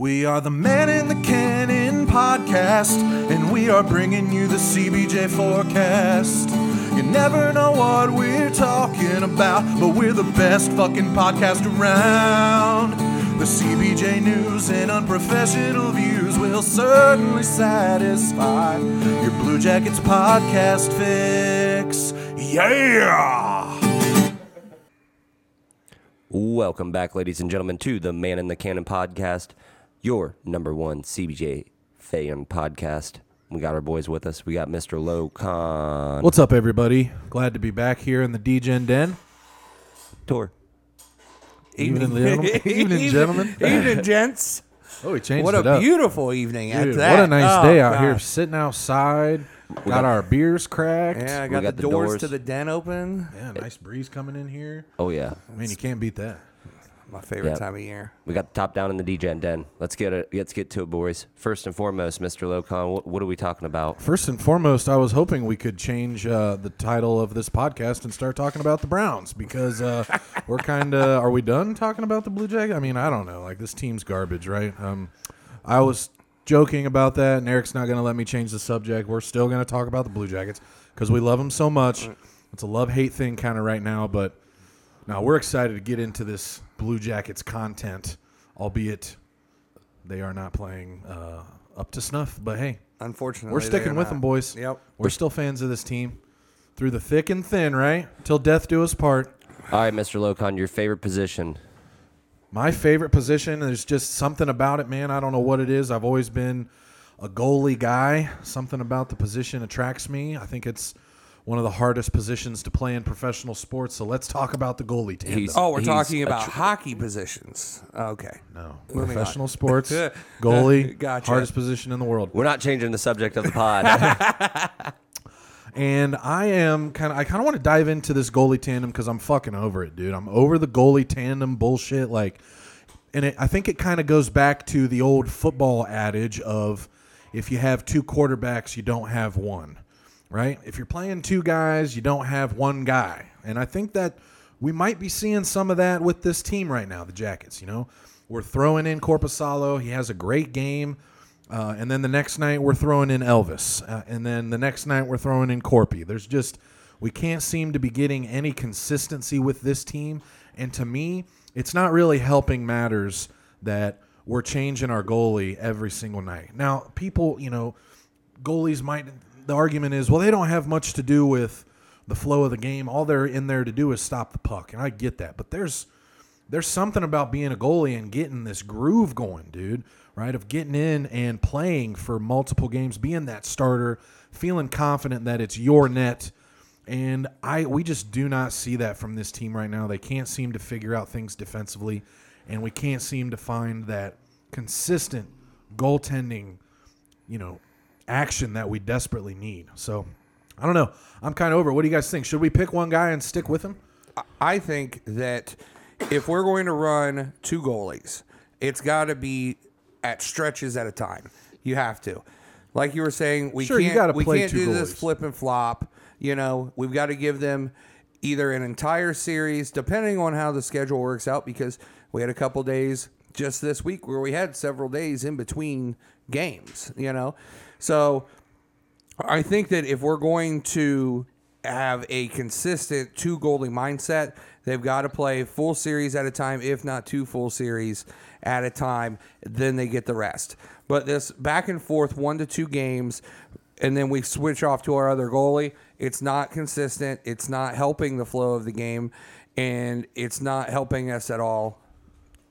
We are the Man in the Cannon podcast, and we are bringing you the CBJ forecast. You never know what we're talking about, but we're the best fucking podcast around. The CBJ news and unprofessional views will certainly satisfy your Blue Jackets podcast fix. Yeah! Welcome back, ladies and gentlemen, to the Man in the Cannon podcast, your number one CBJ fan podcast. We got our boys with us. We got Mr. Locon. What's up, everybody? Glad to be back here in the DGen Den. tour? Evening, gentlemen. Evening, gentlemen. Evening, gents. Oh, we changed What it a beautiful evening at Dude, that. what a nice Oh, day out here, sitting outside. Got, got- our beers cracked. Yeah, I got, got the, the doors, doors. to the den open. Yeah, nice breeze coming in here. Oh, yeah. I mean, you can't beat that. My favorite Yep. time of year. We got the top down in the DGen den. Let's get it. Let's get to it, boys. First and foremost, Mr. Locon, what, what are we talking about? First and foremost, I was hoping we could change uh, the title of this podcast and start talking about the Browns because uh, we're kind of. Are we done talking about the Blue Jackets? I mean, I don't know. Like this team's garbage, right? Um, I was joking about that, and Eric's not going to let me change the subject. We're still going to talk about the Blue Jackets because we love them so much. It's a love hate thing kind of right now, but now we're excited to get into this Blue Jackets content, albeit they are not playing uh, up to snuff. But hey, Unfortunately, we're sticking with not. them, boys. Yep. We're still fans of this team through the thick and thin, right? Till death do us part. All right, Mr. Locon, your favorite position. My favorite position, there's just something about it, man. I don't know what it is. I've always been a goalie guy. Something about the position attracts me. I think it's one of the hardest positions to play in professional sports. So let's talk about the goalie tandem. He's- Oh, we're He's talking a about tr- hockey positions. Okay. no, Moving professional on. sports, uh, goalie, Gotcha. hardest position in the world. We're not changing the subject of the pod. And I am kind of, I kind of want to dive into this goalie tandem because I'm fucking over it, dude. I'm over the goalie tandem bullshit. Like, and it, I think it kind of goes back to the old football adage of if you have two quarterbacks, you don't have one, right? If you're playing two guys, you don't have one guy. And I think that we might be seeing some of that with this team right now, the Jackets. You know, we're throwing in Korpisalo. He has a great game. Uh, and then the next night we're throwing in Elvis, uh, and then the next night we're throwing in Corpy. There's just we can't seem to be getting any consistency with this team, and to me, it's not really helping matters that we're changing our goalie every single night. Now, people, you know, goalies might. The argument is, well, they don't have much to do with the flow of the game. All they're in there to do is stop the puck, and I get that, but there's there's something about being a goalie and getting this groove going, dude, right? Of getting in and playing for multiple games, being that starter, feeling confident that it's your net. And I we just do not see that from this team right now. They can't seem to figure out things defensively, and we can't seem to find that consistent goaltending, you know, action that we desperately need. So, I don't know. I'm kind of over. What do you guys think? Should we pick one guy and stick with him? I think that if we're going to run two goalies, it's got to be at stretches at a time. You have to. Like you were saying, we Sure, can't we play can't do this flip and flop. You know, we've got to give them either an entire series, depending on how the schedule works out, because we had a couple days just this week where we had several days in between games. You know, so I think that if we're going to have a consistent two goalie mindset, they've got to play full series at a time, if not two full series at a time. Then they get the rest. But this back and forth one to two games, and then we switch off to our other goalie. It's not consistent. It's not helping the flow of the game, and it's not helping us at all.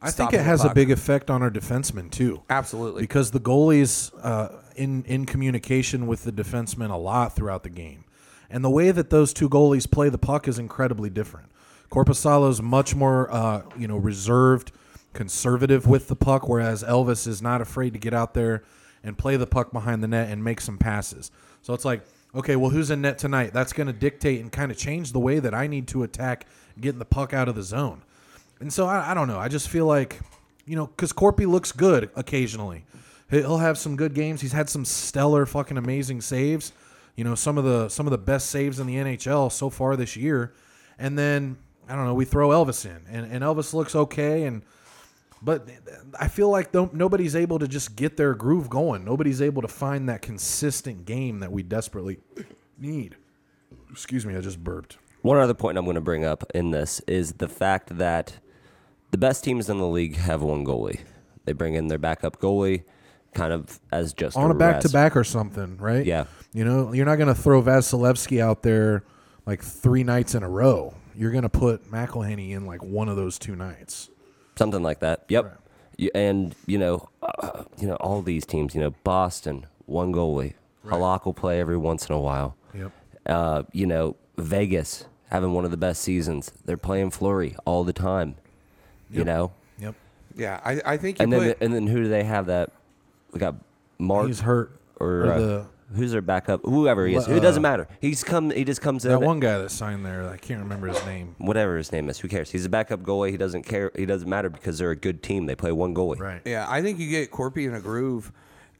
I think it has a big effect on our defensemen too. Absolutely. because the goalies uh, in in communication with the defensemen a lot throughout the game, and the way that those two goalies play the puck is incredibly different. Korpisalo's much more uh, you know reserved, conservative with the puck, whereas Elvis is not afraid to get out there and play the puck behind the net and make some passes. So it's like, okay, well, who's in net tonight? That's going to dictate and kind of change the way that I need to attack getting the puck out of the zone. And so I, I don't know. I just feel like, you know, because Corpy looks good occasionally. He- He'll have some good games. He's had some stellar, fucking amazing saves. You know, some of the some of the best saves in the NHL so far this year. And then I don't know. We throw Elvis in, and, and Elvis looks okay. And but I feel like nobody's able to just get their groove going. Nobody's able to find that consistent game that we desperately need. Excuse me, I just burped. One other point I'm going to bring up in this is the fact that the best teams in the league have one goalie. They bring in their backup goalie, kind of as just On a back to back or something, right? Yeah. You know, you're not going to throw Vasilevskiy out there like three nights in a row. You're going to put McElhinney in like one of those two nights. something like that. Yep. You, and you know, uh, you know, all these teams. You know, Boston, one goalie. Halak will play every once in a while. Yep. Uh, you know, Vegas having one of the best seasons. They're playing Fleury all the time. You know, Yep. Yeah, I, I think you and put then and then who do they have that? We got Mark He's hurt. or, Or uh, the who's their backup? Whoever he is, Le- it doesn't uh, matter. He's come. He just comes in. that one guy that signed there. I can't remember his name. Whatever his name is, who cares? He's a backup goalie. He doesn't care. He doesn't matter because they're a good team. They play one goalie. Right. Yeah, I think you get Corpy in a groove,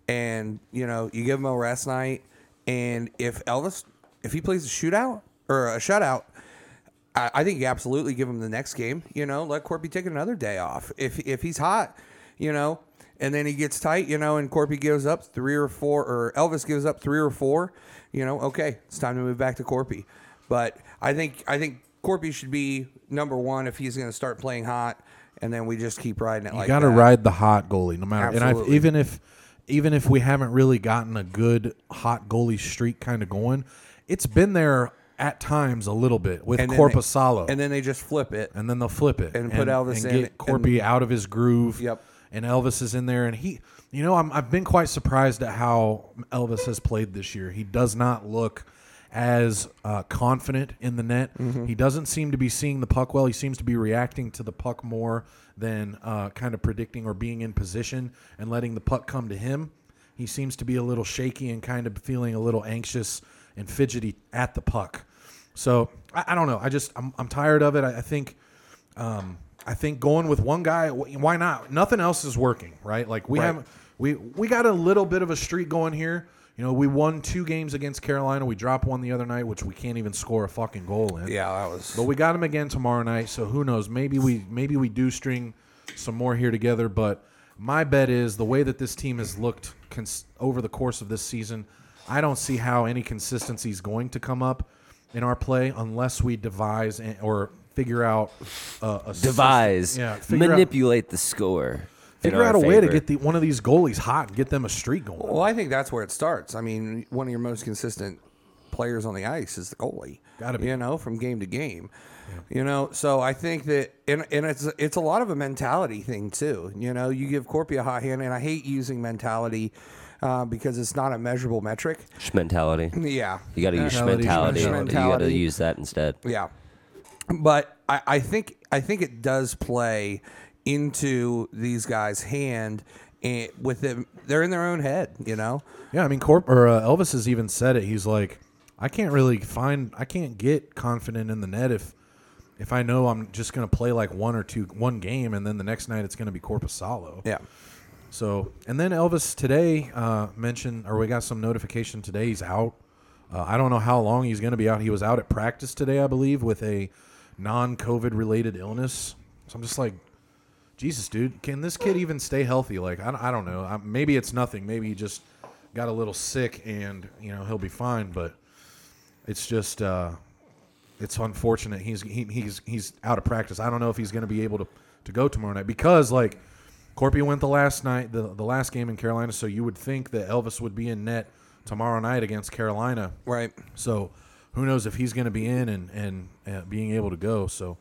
and you know you give him a rest night, and if Elvis, if he plays a shootout or a shutout, I, I think you absolutely give him the next game. You know, let Corpy take another day off if if he's hot, you know, and then he gets tight, you know, and Corpy gives up three or four, or Elvis gives up three or four. You know, okay, it's time to move back to Corpy. But I think I think Corpy should be number one if he's going to start playing hot, and then we just keep riding it You like got to ride the hot goalie, no matter. And I've, even if even if we haven't really gotten a good hot goalie streak kind of going, it's been there at times a little bit with And then they- Korpisalo, and then they just flip it. and then they'll flip it and put Elvis and in get Corpy out of his groove. Yep. And Elvis is in there, and he, you know, I'm, I've been quite surprised at how Elvis has played this year. He does not look as uh, confident in the net. Mm-hmm. He doesn't seem to be seeing the puck well. He seems to be reacting to the puck more than uh, kind of predicting or being in position and letting the puck come to him. He seems to be a little shaky and kind of feeling a little anxious and fidgety at the puck. So I, I don't know. I just I'm, I'm tired of it. I, I think um, I think going with one guy, why not? Nothing else is working, right? Like we Right. have we we got a little bit of a streak going here. You know, we won two games against Carolina. We dropped one the other night, which we can't even score a fucking goal in. Yeah, that was. But we got him again tomorrow night, so who knows? Maybe we maybe we do string some more here together. But my bet is the way that this team has looked cons- over the course of this season, I don't see how any consistency is going to come up in our play unless we devise and, or figure out uh, a system- Devise, yeah, figure out, manipulate the score. in figure our out a way to favor. get the, one of these goalies hot and get them a streak going. Well, I think that's where it starts. I mean, one of your most consistent players on the ice is the goalie. Gotta be. You know, from game to game. You know, so I think that, and, and it's it's a lot of a mentality thing too. You know, you give Corpy a hot hand, and I hate using mentality uh, because it's not a measurable metric. Sh- mentality. Yeah, You got to use Mentality, mentality. You got to use that instead. Yeah, but I, I think I think it does play into these guys' hand, and with them, they're in their own head. You know, Yeah, I mean, Corp or uh, Elvis has even said it. He's like, I can't really find, I can't get confident in the net if, if I know I'm just going to play like one or two, one game, and then the next night it's going to be Korpisalo. yeah. So, and then Elvis today uh, mentioned, or we got some notification today he's out. Uh, I don't know how long he's going to be out. He was out at practice today, I believe, with a non-COVID related illness. So I'm just like, Jesus, dude, can this kid even stay healthy? Like, I, I don't know. I, maybe it's nothing. Maybe he just got a little sick, and you know he'll be fine. But it's just, uh, it's unfortunate. He's he, he's he's out of practice. I don't know if he's going to be able to to go tomorrow night because like Corpy went the last night, the the last game in Carolina. So you would think that Elvis would be in net tomorrow night against Carolina. Right. So who knows if he's going to be in and and uh, being able to go. So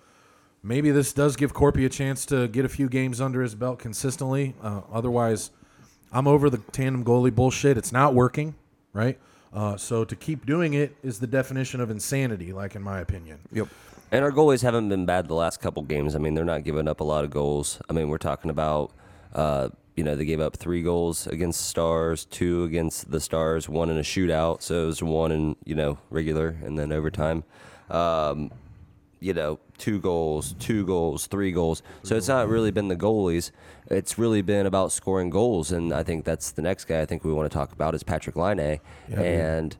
maybe this does give Corpy a chance to get a few games under his belt consistently. Uh, otherwise, I'm over the tandem goalie bullshit. It's not working, right? Uh, so to keep doing it is the definition of insanity, like in my opinion. Yep. And our goalies haven't been bad the last couple games. I mean, they're not giving up a lot of goals. I mean, we're talking about, uh, you know, they gave up three goals against Stars, two against the Stars, one in a shootout. So it was one in, you know, regular and then overtime. Um, you know, two goals, two goals, three goals. So it's not really been the goalies. It's really been about scoring goals. And I think that's the next guy I think we want to talk about is Patrik Laine. dude. and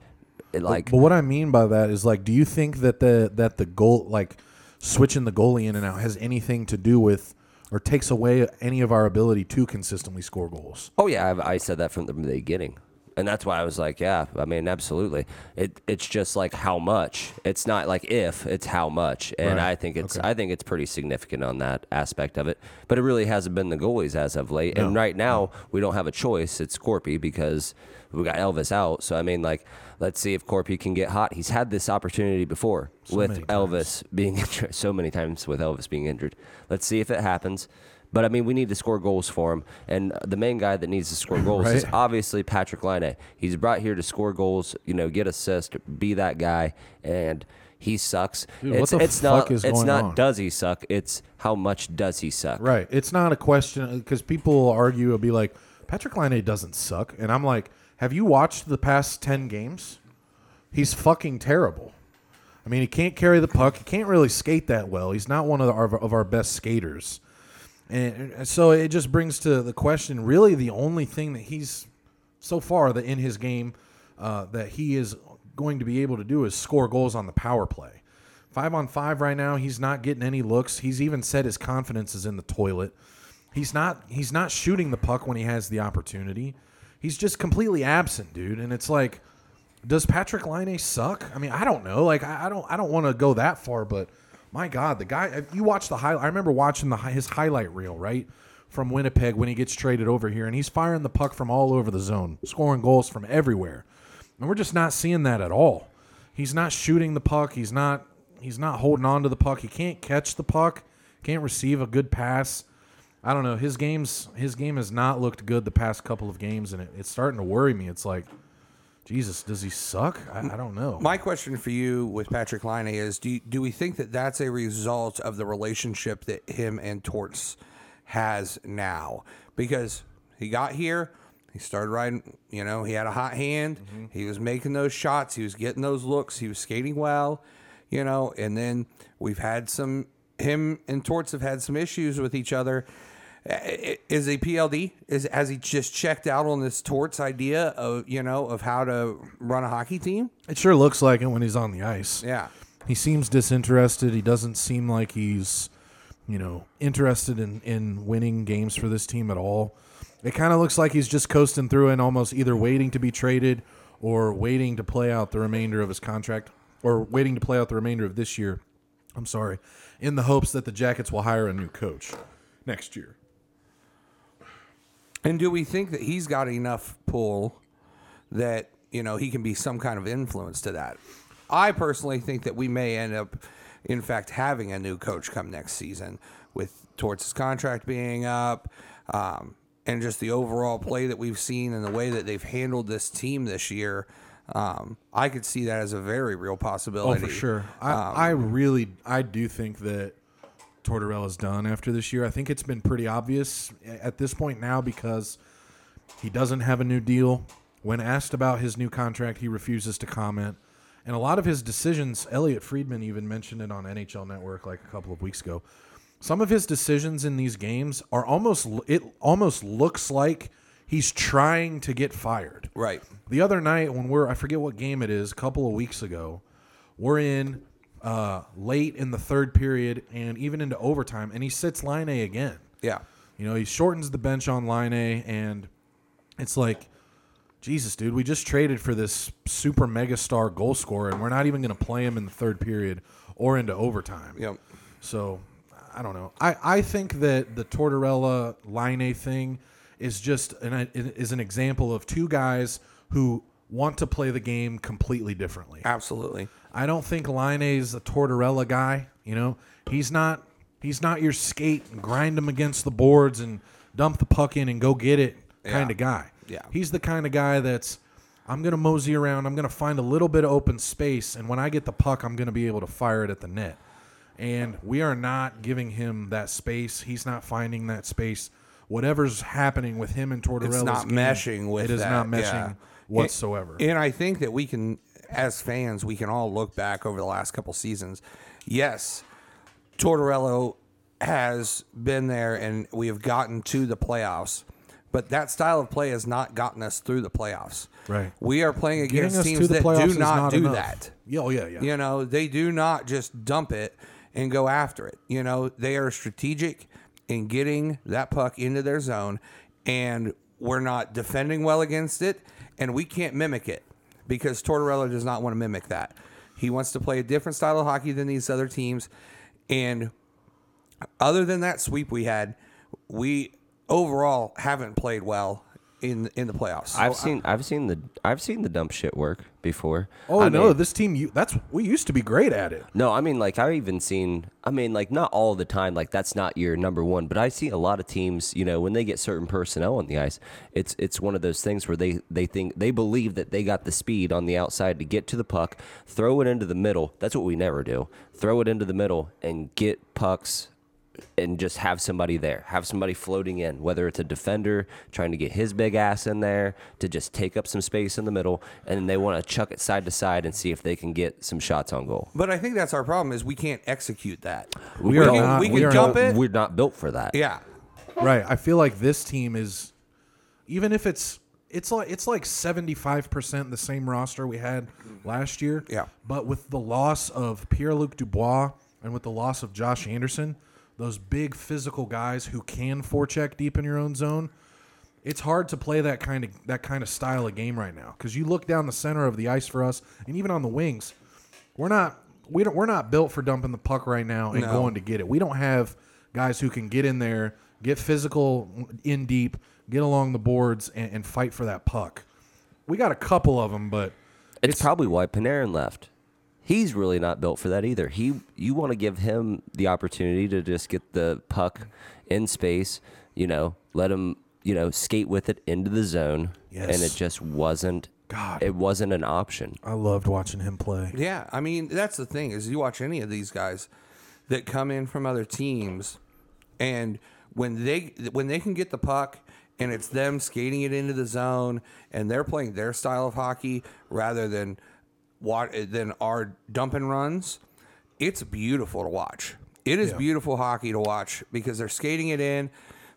it, like, but what I mean by that is like, do you think that the that the goal like switching the goalie in and out has anything to do with or takes away any of our ability to consistently score goals. Oh yeah, I've, I said that from the beginning, and that's why I was like, yeah, I mean, absolutely. It it's just like how much. It's not like if, it's how much, and Right. I think it's I think it's pretty significant on that aspect of it. But it really hasn't been the goalies as of late, and right now we don't have a choice. It's Scorpy because we got Elvis out. So I mean, like, let's see if Corpy can get hot. He's had this opportunity before with many Elvis being injured, so many times with Elvis being injured. Let's see if it happens. But I mean, we need to score goals for him, and the main guy that needs to score goals is obviously Patrik Laine. He's brought here to score goals, you know, get assists, be that guy, and he sucks. Dude, what it's the it's not it's not on? does he suck? It's how much does he suck? Right. It's not a question because people will argue. It'll be like Patrik Laine doesn't suck, and I'm like, have you watched the past ten games? He's fucking terrible. I mean, he can't carry the puck. He can't really skate that well. He's not one of our of our best skaters, and and so it just brings to the question. Really, the only thing that he's so far that in his game uh, that he is going to be able to do is score goals on the power play. Five on five right now, he's not getting any looks. He's even said his confidence is in the toilet. He's not he's not shooting the puck when he has the opportunity. He's just completely absent, dude. And it's like, does Patrik Laine suck? I mean, I don't know. Like, I, I don't I don't want to go that far, but my God, the guy. You watch the highlight. I remember watching the hi- his highlight reel right from Winnipeg when he gets traded over here, and he's firing the puck from all over the zone, scoring goals from everywhere, and we're just not seeing that at all. He's not shooting the puck. He's not he's not holding on to the puck. He can't catch the puck. Can't receive a good pass. I don't know. His games his game has not looked good the past couple of games, and it, it's starting to worry me. It's like, Jesus, does he suck? I, I don't know. My question for you with Patrik Laine is: Do you, do we think that that's a result of the relationship that him and Torts has now? Because he got here, he started riding. You know, he had a hot hand. Mm-hmm. He was making those shots. He was getting those looks. He was skating well. You know, and then we've had some. Him and Torts have had some issues with each other. Is he PLD? Is has he just checked out on this Torts idea of you know of how to run a hockey team? It sure looks like it when he's on the ice. Yeah. He seems disinterested. He doesn't seem like he's, you know, interested in, in winning games for this team at all. It kind of looks like he's just coasting through and almost either waiting to be traded or waiting to play out the remainder of his contract or waiting to play out the remainder of this year. I'm sorry, in the hopes that the Jackets will hire a new coach next year. And do we think that he's got enough pull that you know he can be some kind of influence to that? I personally think that we may end up, in fact, having a new coach come next season with Torts' contract being up, um, and just the overall play that we've seen and the way that they've handled this team this year. Um, I could see that as a very real possibility. Oh, for sure. I, I really, I do think that Tortorella's done after this year. I think it's been pretty obvious at this point now because he doesn't have a new deal. When asked about his new contract, he refuses to comment. And a lot of his decisions, Elliotte Friedman even mentioned it on NHL Network like a couple of weeks ago. Some of his decisions in these games are almost, it almost looks like he's trying to get fired. Right. The other night when we're I forget what game it is, a couple of weeks ago, we're in uh, late in the third period and even into overtime, and he sits Laine again. Yeah. You know, he shortens the bench on Laine, and it's like, Jesus, dude, we just traded for this super mega star goal scorer, and we're not even going to play him in the third period or into overtime. Yep. So I don't know. I, I think that the Tortorella Laine thing is just an is an example of two guys who want to play the game completely differently. Absolutely. I don't think Laine is a Tortorella guy. You know, he's not he's not your skate and grind him against the boards and dump the puck in and go get it kind Yeah. of guy. Yeah. he's the kind of guy that's I'm gonna mosey around. I'm gonna find a little bit of open space, and when I get the puck, I'm gonna be able to fire it at the net. And we are not giving him that space. He's not finding that space. Whatever's happening with him and Tortorella's It's not game, meshing with it is that, not meshing yeah. whatsoever. And I think that we can, as fans, we can all look back over the last couple seasons. Yes, Tortorella has been there, and we have gotten to the playoffs. But that style of play has not gotten us through the playoffs. Right. We are playing against teams that do is not, do enough. that. Yeah, oh yeah, yeah. You know, they do not just dump it and go after it. You know, they are strategic in getting that puck into their zone, and we're not defending well against it, and we can't mimic it because Tortorella does not want to mimic that. He wants to play a different style of hockey than these other teams, and other than that sweep we had, we overall haven't played well in in the playoffs. I've seen I've seen the I've seen the dump shit work before. Oh I no, mean- this team you that's we used to be great at it. No, I mean like I've even seen I mean like not all the time like that's not your number one, but I see a lot of teams, you know, when they get certain personnel on the ice, it's it's one of those things where they they think they believe that they got the speed on the outside to get to the puck, throw it into the middle. That's what we never do. Throw it into the middle and get pucks and just have somebody there, have somebody floating in, whether it's a defender trying to get his big ass in there to just take up some space in the middle, and then they want to chuck it side to side and see if they can get some shots on goal. but I think that's our problem is we can't execute that. We we are can, not- we we are jump not- it. We're not built for that. yeah. Right. I feel like this team is even if it's it's like it's like 75% the same roster we had last year. Yeah. But with the loss of Pierre-Luc Dubois and with the loss of Josh Anderson, those big physical guys who can forecheck deep in your own zone, it's hard to play that kind of that kind of style of game right now cuz you look down the center of the ice for us and even on the wings, we're not we don't we're not built for dumping the puck right now and No. going to get it. We don't have guys who can get in there, get physical in deep, get along the boards and, and fight for that puck. We got a couple of them, but It's, probably why Panarin left. He's really not built for that either. He you want to give him the opportunity to just get the puck in space, you know, let him, you know, skate with it into the zone. And it just wasn't God. it wasn't an option. I loved watching him play. Yeah, I mean that's the thing is you watch any of these guys that come in from other teams, and when they when they can get the puck and it's them skating it into the zone and they're playing their style of hockey rather than what than our dump and runs, it's beautiful to watch. It is Yeah. beautiful hockey to watch because they're skating it in.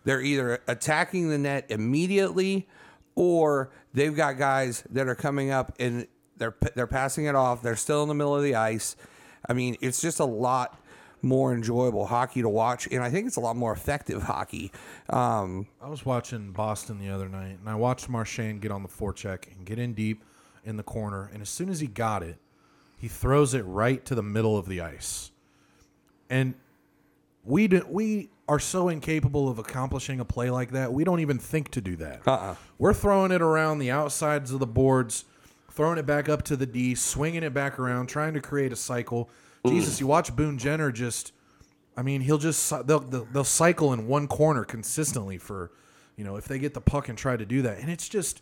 They're either attacking the net immediately or they've got guys that are coming up and they're they're passing it off. They're still in the middle of the ice. I mean, it's just a lot more enjoyable hockey to watch, and I think it's a lot more effective hockey. Um, I was watching Boston the other night, and I watched Marchand get on the forecheck and get in deep in the corner. And as soon as he got it, he throws it right to the middle of the ice. And we do, we are so incapable of accomplishing a play like that. We don't even think to do that. Uh-uh. We're throwing it around the outsides of the boards, throwing it back up to the D, swinging it back around, trying to create a cycle. Mm. Jesus, you watch Boone Jenner just. I mean, he'll just they'll, they'll they'll cycle in one corner consistently for, you know, if they get the puck and try to do that, and it's just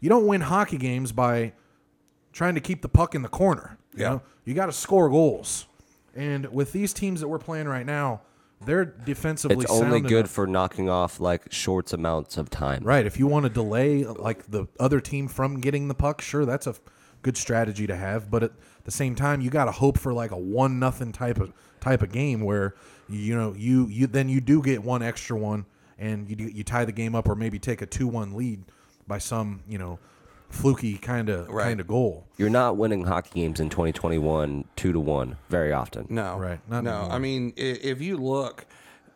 you don't win hockey games by trying to keep the puck in the corner. You Yeah. know, you got to score goals, and with these teams that we're playing right now, they're defensively It's only good enough- for knocking off like short amounts of time. Right. If you want to delay like the other team from getting the puck, sure, that's a good strategy to have. But at the same time, you got to hope for like a one nothing type of type of game where you know you you then you do get one extra one and you you tie the game up or maybe take a two one lead by some you know fluky kind of Right. kind of goal. You're not winning hockey games in 2021 two to one very often. No, Right, not no. anymore. I mean, i- if you look,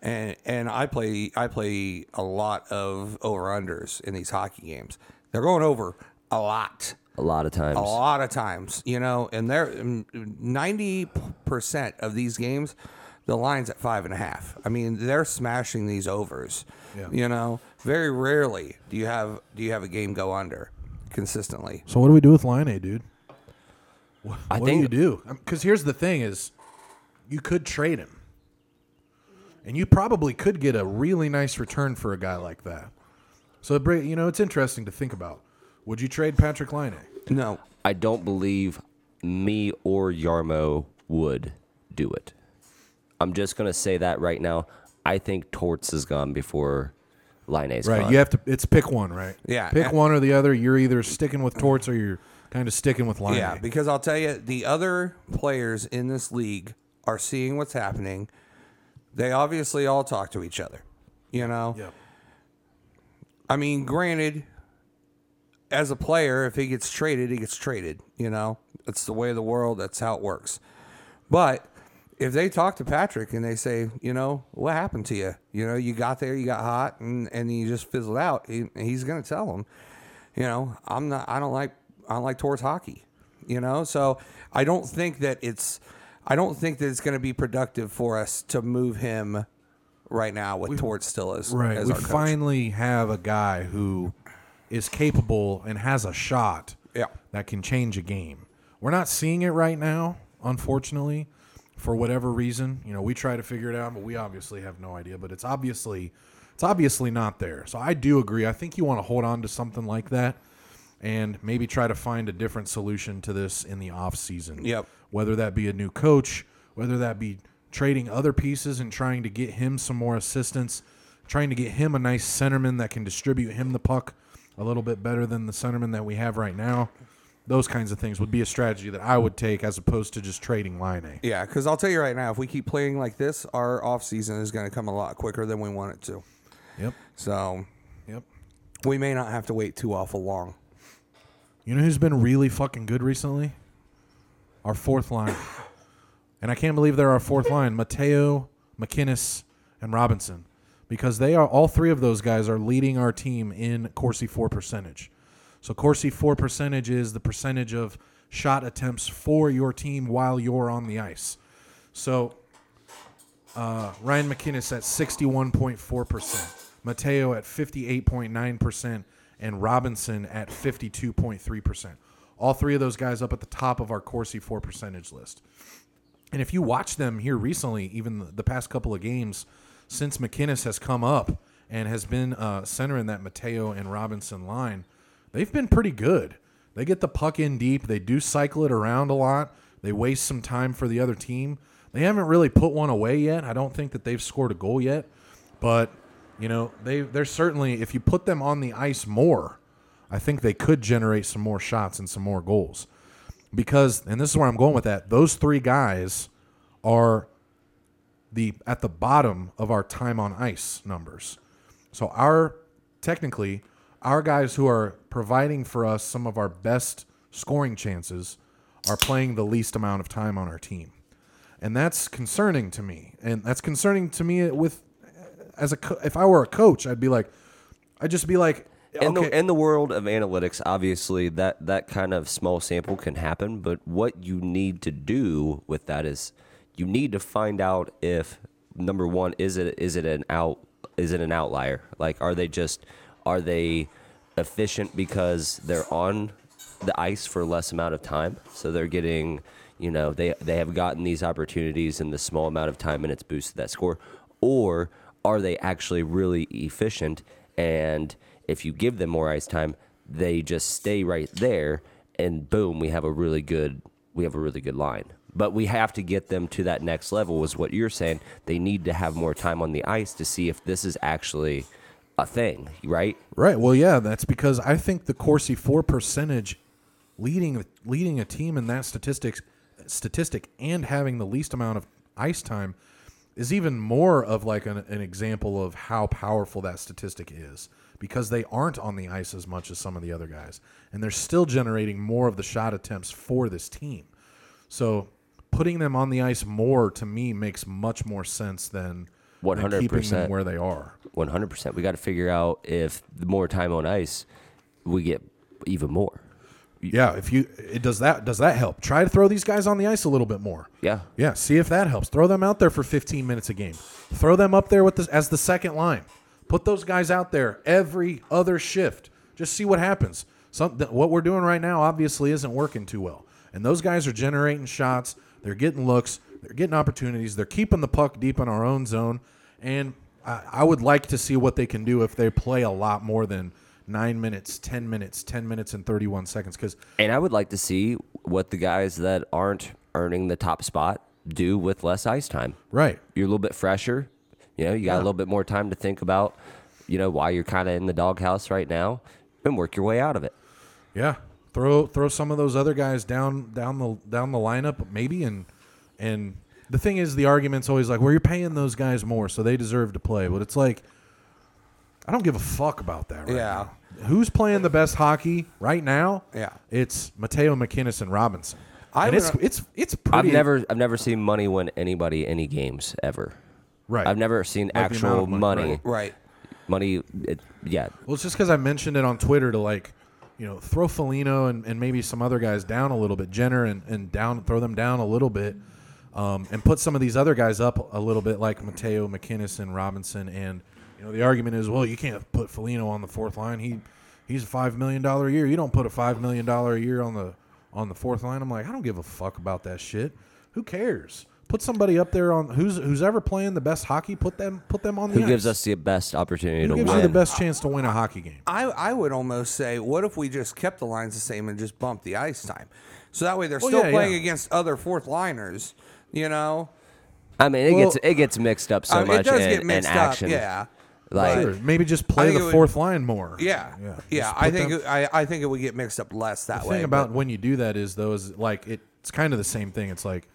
and and I play, I play a lot of over unders in these hockey games. They're going over a lot, A lot of times. a lot of times. You know, and they're ninety percent of these games. The line's at five and a half. I mean, they're smashing these overs. Yeah. You know, very rarely do you have do you have a game go under consistently. So what do we do with Laine, dude? What, I what think- do um, you do? Because here's the thing: is you could trade him, and you probably could get a really nice return for a guy like that. So you know, it's interesting to think about. Would you trade Patrik Laine? No, I don't believe me or Jarmo would do it. I'm just gonna say that right now. I think Torts is gone before Laine's Right. gone. You have to. It's pick one, right? Yeah. Pick one or the other. You're either sticking with Torts or you're kind of sticking with Laine. Yeah, because I'll tell you, the other players in this league are seeing what's happening. They obviously all talk to each other. You know? Yep. I mean, granted, as a player, if he gets traded, he gets traded. You know? That's the way of the world. That's how it works. But if they talk to Patrick and they say, you know, what happened to you? You know, you got there, you got hot, and and you just fizzled out. He, he's gonna tell them, you know, I'm not. I don't like. I don't like Torts hockey. You know, so I don't think that it's. I don't think that it's going to be productive for us to move him right now with Torts still as Right. As we finally have a guy who is capable and has a shot Yeah. that can change a game. We're not seeing it right now, unfortunately, for whatever reason. You know, we try to figure it out, but we obviously have no idea. But it's obviously it's obviously not there. So I do agree. I think you want to hold on to something like that and maybe try to find a different solution to this in the off season. Yep. Whether that be a new coach, whether that be trading other pieces and trying to get him some more assistance, trying to get him a nice centerman that can distribute him the puck a little bit better than the centerman that we have right now. Those kinds of things would be a strategy that I would take as opposed to just trading Laine. Yeah, because I'll tell you right now, if we keep playing like this, our off season is going to come a lot quicker than we want it to. Yep. So Yep. we may not have to wait too awful long. You know who's been really fucking good recently? Our fourth line. And I can't believe they're our fourth line. Matteau, MacInnes, and Robinson. Because they are all three of those guys are leading our team in Corsi For percentage. So Corsi For percentage is the percentage of shot attempts for your team while you're on the ice. So uh, Ryan MacInnes at 61.4%, Matteau at 58.9%, and Robinson at 52.3%. All three of those guys up at the top of our Corsi For percentage list. And if you watch them here recently, even the, past couple of games, since MacInnes has come up and has been uh, center in that Matteau and Robinson line, they've been pretty good. They get the puck in deep. They do cycle it around a lot. They waste some time for the other team. They haven't really put one away yet. I don't think that they've scored a goal yet, but you know they they're certainly if you put them on the ice more, I think they could generate some more shots and some more goals because and this is where I'm going with that. Those three guys are the at the bottom of our time on ice numbers. So our technically our guys who are providing for us some of our best scoring chances are playing the least amount of time on our team. And that's concerning to me. And that's concerning to me with as a co- if I were a coach, I'd be like I'd just be like In okay, the in the world of analytics, obviously that that kind of small sample can happen, but what you need to do with that is you need to find out if number one is it is it an out is it an outlier? Like are they just are they efficient because they're on the ice for less amount of time, so they're getting you know they they have gotten these opportunities in the small amount of time and it's boosted that score, or are they actually really efficient and if you give them more ice time, they just stay right there, and boom, we have a really good we have a really good line. But we have to get them to that next level, is what you're saying. They need to have more time on the ice to see if this is actually a thing, right? Right. Well, yeah, that's because I think the Corsi For percentage leading leading a team in that statistics statistic and having the least amount of ice time is even more of like an, an example of how powerful that statistic is because they aren't on the ice as much as some of the other guys and they're still generating more of the shot attempts for this team. So putting them on the ice more to me makes much more sense than, than keeping 100%. where they are. One hundred percent. We got to figure out if the more time on ice, we get even more. Yeah, if you it does that does that help? Try to throw these guys on the ice a little bit more. Yeah. Yeah, see if that helps. Throw them out there for 15 minutes a game. Throw them up there with this as the second line. Put those guys out there every other shift. Just see what happens. Some, what we're doing right now obviously isn't working too well. And those guys are generating shots. They're getting looks. They're getting opportunities. They're keeping the puck deep in our own zone. And I, I would like to see what they can do if they play a lot more than nine minutes, 10 minutes, 10 minutes, and 31 seconds. Because And I would like to see what the guys that aren't earning the top spot do with less ice time. right, You're a little bit fresher. You know, you got a little bit more time to think about, you know, why you're kind of in the doghouse right now and work your way out of it. Yeah, throw throw some of those other guys down down the down the lineup maybe, and and the thing is, the argument's always like, well, you're paying those guys more, so they deserve to play. But it's like, I don't give a fuck about that. Right Yeah. now. Who's playing the best hockey right now? Yeah. It's Matteau MacInnes and Robinson. I and would- it's it's it's pretty. I've never I've never seen money win anybody any games ever. right. I've never seen Like actual money, money. right. right. Money, it, yeah. Well, it's just because I mentioned it on Twitter to like, you know, throw Foligno and, and maybe some other guys down a little bit, Jenner and, and down, throw them down a little bit, um, and put some of these other guys up a little bit, like Matteau, MacInnes, and Robinson. And you know, the argument is, well, you can't put Foligno on the fourth line. He he's a five million dollar a year. You don't put a five million dollar a year on the on the fourth line. I'm like, I don't give a fuck about that shit. Who cares? Put somebody up there on who's who's ever playing the best hockey. Put them put them on the Who gives us the best opportunity Who to gives win? you the best chance to win a hockey game? I, I would almost say, what if we just kept the lines the same and just bumped the ice time? So that way they're Well, still yeah, playing yeah. against other fourth liners, you know? I mean, it Well- gets it gets mixed up so I mean, much it does in, get in mixed action. up. Yeah. Like Sure. Maybe just play think the it would- fourth line more. Yeah. Yeah. Yeah. Just I put think them- it, I, I think it would get mixed up less that the way. thing about but- when you do that is though is like it, it's kind of the same thing. It's like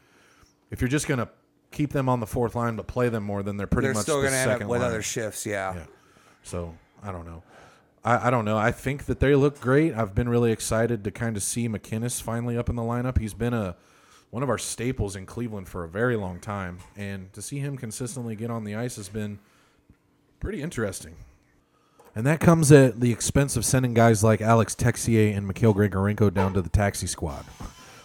if you're just gonna keep them on the fourth line but play them more, then they're pretty they're much still the going to end up with line. other shifts. Yeah. Yeah. So I don't know. I, I don't know. I think that they look great. I've been really excited to kind of see MacInnes finally up in the lineup. He's been a one of our staples in Cleveland for a very long time, and to see him consistently get on the ice has been pretty interesting. And that comes at the expense of sending guys like Alex Texier and Mikhail Grigorenko down to the taxi squad,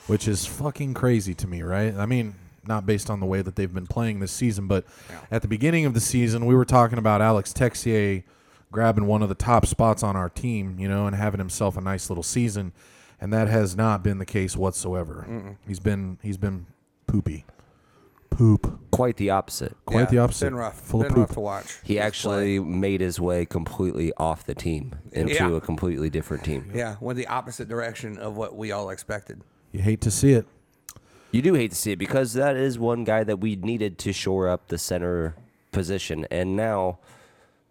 which is fucking crazy to me, right? I mean, not based on the way that they've been playing this season, but at the beginning of the season, we were talking about Alex Texier grabbing one of the top spots on our team, you know, and having himself a nice little season, and that has not been the case whatsoever. He's been he's been poopy, poop, quite the opposite. quite Yeah, the opposite. Been rough. full been of poop. rough to watch. He His actually made his way completely off the team into Yeah. a completely different team. play. Yeah. Went the opposite direction of what we all expected. You hate to see it. You do hate to see it because that is one guy that we needed to shore up the center position, and now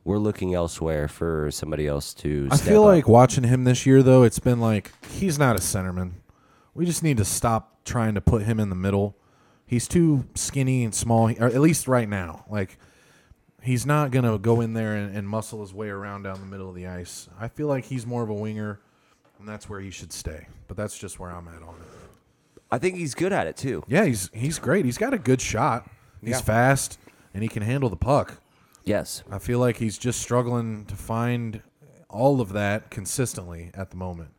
we're looking elsewhere for somebody else to. I step feel up. like watching him this year, though, it's been like he's not a centerman. We just need to stop trying to put him in the middle. He's too skinny and small, or at least right now. Like he's not gonna go in there and, and muscle his way around down the middle of the ice. I feel like he's more of a winger, and that's where he should stay. But that's just where I'm at on it. I think he's good at it too. Yeah, he's he's great. He's got a good shot. He's Yeah. fast and he can handle the puck. Yes, I feel like he's just struggling to find all of that consistently at the moment.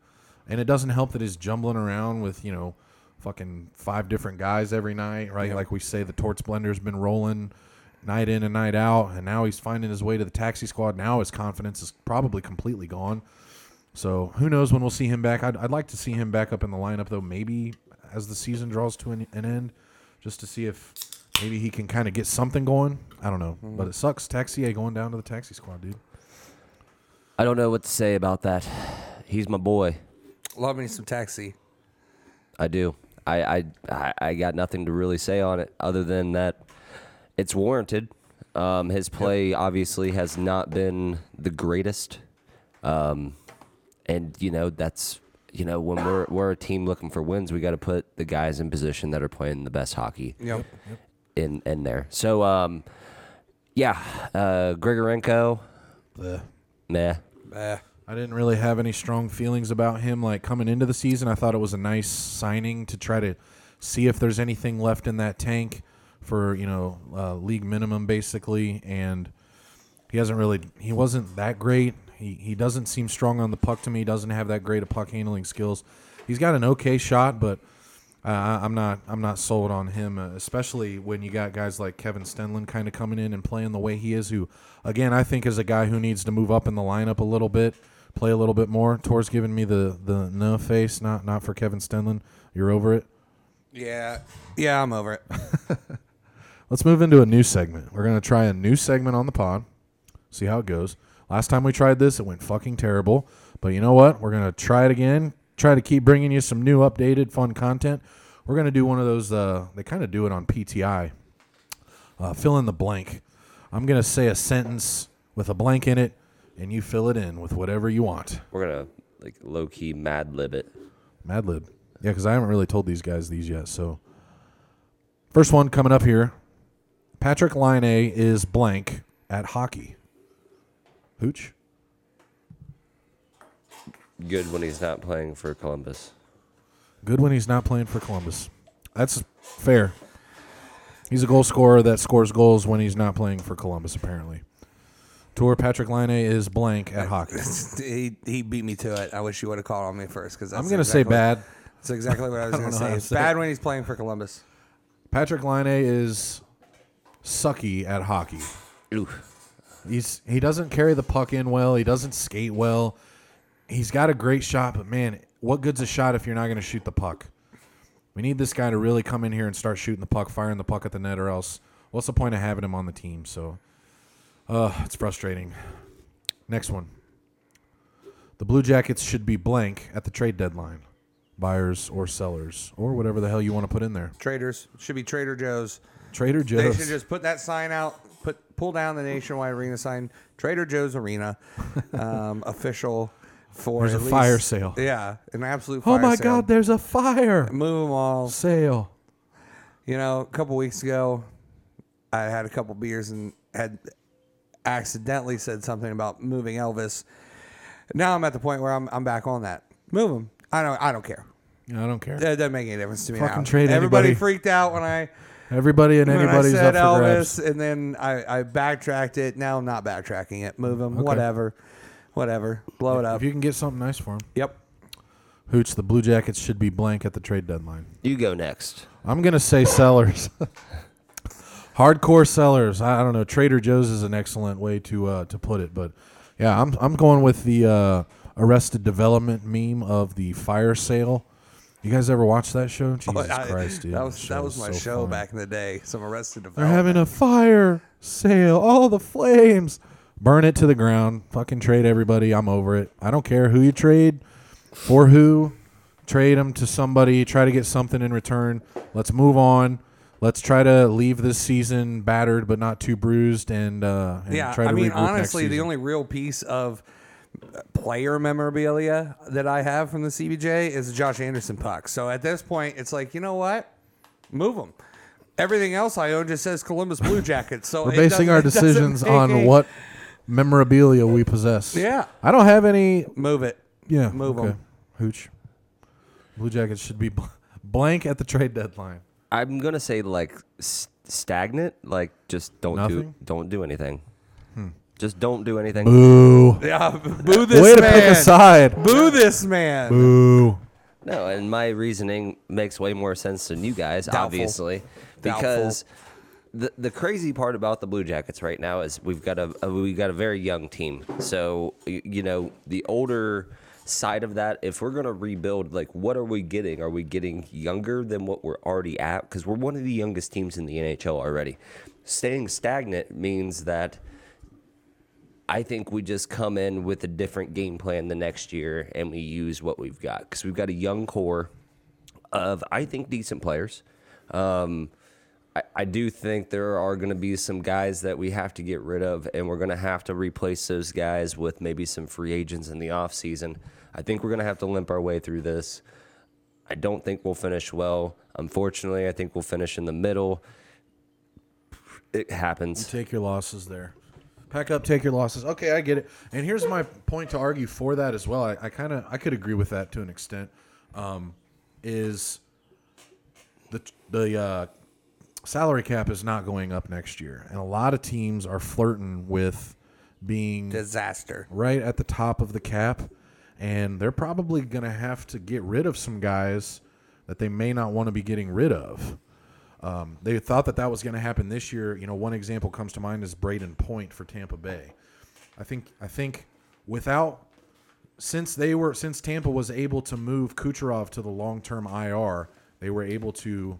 And it doesn't help that he's jumbling around with, you know, fucking five different guys every night, right? Like we say, the Torts Blender's been rolling night in and night out, and now he's finding his way to the taxi squad. Now his confidence is probably completely gone. So who knows when we'll see him back? I'd, I'd like to see him back up in the lineup, though, maybe as the season draws to an, an end, just to see if maybe he can kind of get something going. I don't know. But it sucks. Taxier going down to the taxi squad, dude. I don't know what to say about that. He's my boy. Love me some taxi. I do. I, I I I got nothing to really say on it other than that it's warranted. Um, his play obviously has not been the greatest, um, and you know that's you know when we're we're a team looking for wins, we got to put the guys in position that are playing the best hockey Yep. In in there. So um, yeah, uh, Grigorenko, nah. Eh. I didn't really have any strong feelings about him like coming into the season. I thought it was a nice signing to try to see if there's anything left in that tank for, you know, uh, league minimum basically and he hasn't really he wasn't that great. He he doesn't seem strong on the puck to me. He doesn't have that great of puck handling skills. He's got an okay shot, but uh, I'm not I'm not sold on him, uh, especially when you got guys like Kevin Stenlund kind of coming in and playing the way he is. Who, again, I think is a guy who needs to move up in the lineup a little bit, play a little bit more. Tor's giving me the the no face, not not for Kevin Stenlund. You're over it. Yeah. Yeah, I'm over it. Let's move into a new segment. We're gonna try a new segment on the pod. See how it goes. Last time we tried this, it went fucking terrible. But you know what? We're gonna try it again. Try to keep bringing you some new, updated, fun content. We're gonna do one of those. Uh, they kind of do it on PTI. Uh, fill in the blank. I'm gonna say a sentence with a blank in it, and you fill it in with whatever you want. We're gonna like low key mad lib it. Mad Lib. Yeah, because I haven't really told these guys these yet. So, first one coming up here. Patrik Laine is blank at hockey. Hooch. Good when he's not playing for Columbus. Good when he's not playing for Columbus. That's fair. He's a goal scorer that scores goals when he's not playing for Columbus, apparently. Tour Patrik Laine is blank at hockey. he, he beat me to it. I wish you would have called on me first because I'm going to say bad. That's exactly what I was going to say. It's say bad it. when he's playing for Columbus. Patrik Laine is sucky at hockey. Ooh. He's he doesn't carry the puck in well. He doesn't skate well. He's got a great shot, but man, what good's a shot if you're not going to shoot the puck? We need this guy to really come in here and start shooting the puck, firing the puck at the net, or else what's the point of having him on the team? So, uh, it's frustrating. Next one. The Blue Jackets should be blank at the trade deadline, buyers or sellers or whatever the hell you want to put in there. Traders should be Trader Joe's. Trader Joe's. They should just put that sign out. Put pull down the Nationwide Arena sign. Trader Joe's Arena, um, official for There's at a least- fire sale. Yeah, an absolute. Fire. Oh Fire my sale. God! There's a fire Move them all. sale. You know, a couple weeks ago, I had a couple beers and had accidentally said something about moving Elvis. Now I'm at the point where I'm I'm back on that. Move him. I don't I don't care. I don't care. That doesn't make any difference to me Fucking now. trade Everybody anybody. freaked out when I Everybody and when anybody's I said up for Elvis, grabs. and then I, I backtracked it. Now I'm not backtracking it. Move him. Whatever. Whatever. Blow it up. If you can get something nice for him, Yep. Hooch, the Blue Jackets should be blank at the trade deadline. You go next. I'm gonna say sellers, hardcore sellers. I, I don't know. Trader Joe's is an excellent way to uh, to put it, but yeah, I'm I'm going with the uh, Arrested Development meme of the fire sale. You guys ever watch that show? Jesus Oh, I- Christ, dude! That was that was my so show funny. back in the day. Some arrested Development. They're development. having a fire sale. All the flames. Burn it to the ground. Fucking trade everybody. I'm over it. I don't care who you trade for who. Trade them to somebody. Try to get something in return. Let's move on. Let's try to leave this season battered but not too bruised and, uh, and yeah, try to I mean, regroup next honestly, the season. only real piece of player memorabilia that I have from the CBJ is the Josh Anderson puck. So at this point, it's like, you know what? Move them. Everything else I own just says Columbus Blue Jackets. So We're it basing doesn't- our it doesn't decisions make on a- what memorabilia we possess. Yeah. I don't have any. Move it. Yeah. Move okay. 'em. Hooch. Blue Jackets should be bl- blank at the trade deadline. I'm gonna say like s- stagnant. Like just don't do Nothing? don't do anything. Hmm. Just don't do anything. Boo. Yeah, boo this Way to man. pick a side. Boo this man. Boo. No, and my reasoning makes way more sense than you guys, Doubtful. obviously, Doubtful. The the crazy part about the Blue Jackets right now is we've got a, a we got a very young team. So y- you know the older side of that, if we're gonna rebuild, like what are we getting? Are we getting younger than what we're already at? Because we're one of the youngest teams in the NHL already. Staying stagnant means that. I think we just come in with a different game plan the next year and we use what we've got because we've got a young core of, I think, decent players. Um, I, do think there are going to be some guys that we have to get rid of, and we're going to have to replace those guys with maybe some free agents in the offseason. I think we're going to have to limp our way through this. I don't think we'll finish well. Unfortunately, I think we'll finish in the middle. It happens. Take your losses there. Pack up, take your losses. Okay, I get it. And here's my point to argue for that as well. I, I kind of I could agree with that to an extent. Um, is the the uh, salary cap is not going up next year, and a lot of teams are flirting with being Disaster. right at the top of the cap, and they're probably going to have to get rid of some guys that they may not want to be getting rid of. Um, they thought that that was going to happen this year. You know, one example comes to mind is Brayden Point for Tampa Bay. I think I think without since they were since Tampa was able to move Kucherov to the long term IR, they were able to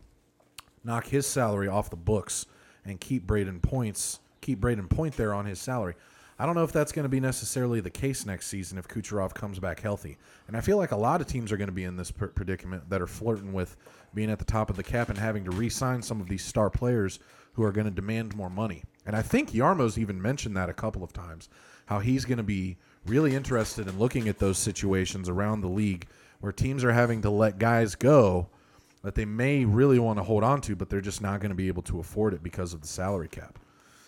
knock his salary off the books and keep Brayden points keep Brayden Point there on his salary. I don't know if that's going to be necessarily the case next season if Kucherov comes back healthy. And I feel like a lot of teams are going to be in this predicament that are flirting with being at the top of the cap and having to re-sign some of these star players who are going to demand more money. And I think Jarmo's even mentioned that a couple of times, how he's going to be really interested in looking at those situations around the league where teams are having to let guys go that they may really want to hold on to, but they're just not going to be able to afford it because of the salary cap.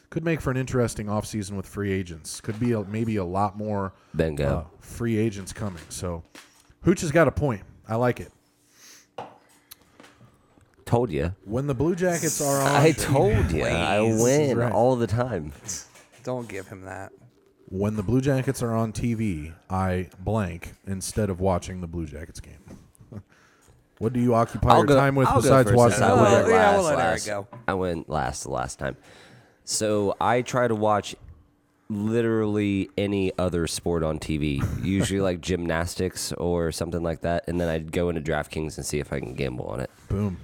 Could make for an interesting offseason with free agents. Could be a, maybe a lot more Bingo. uh, free agents coming. So, Hooch has got a point. I like it. told you. When the Blue Jackets are on, I told you. I win Right. all the time. Don't give him that. when the Blue Jackets are on TV, I blank instead of watching the Blue Jackets game. What do you occupy your time with I'll go besides first watching since the I went yeah, last, we'll let Eric last. go. I went last the last time. So I try to watch literally any other sport on TV, usually like gymnastics or something like that, and then I'd go into DraftKings and see if I can gamble on it. Boom.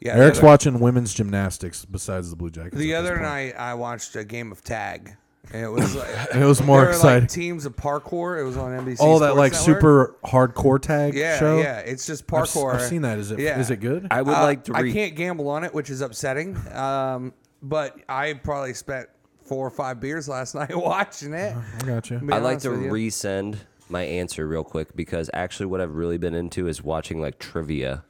Yeah, Eric's the other, watching women's gymnastics besides the Blue Jackets. the this other point. night I watched a game of tag. And it was like It was more there were, exciting. Like teams of parkour. It was on NBC. Oh, that Sports like Network. super hardcore tag Yeah, show. yeah. It's just I've s- parkour. I've, seen that. Is it? Is Yeah. Is it good? I would Uh, like to I can't gamble on it, which is upsetting. Um, but I probably spent four or five beers last night watching it. I got you. I'd like to with resend my answer real quick because actually, what I've really been into is watching like trivia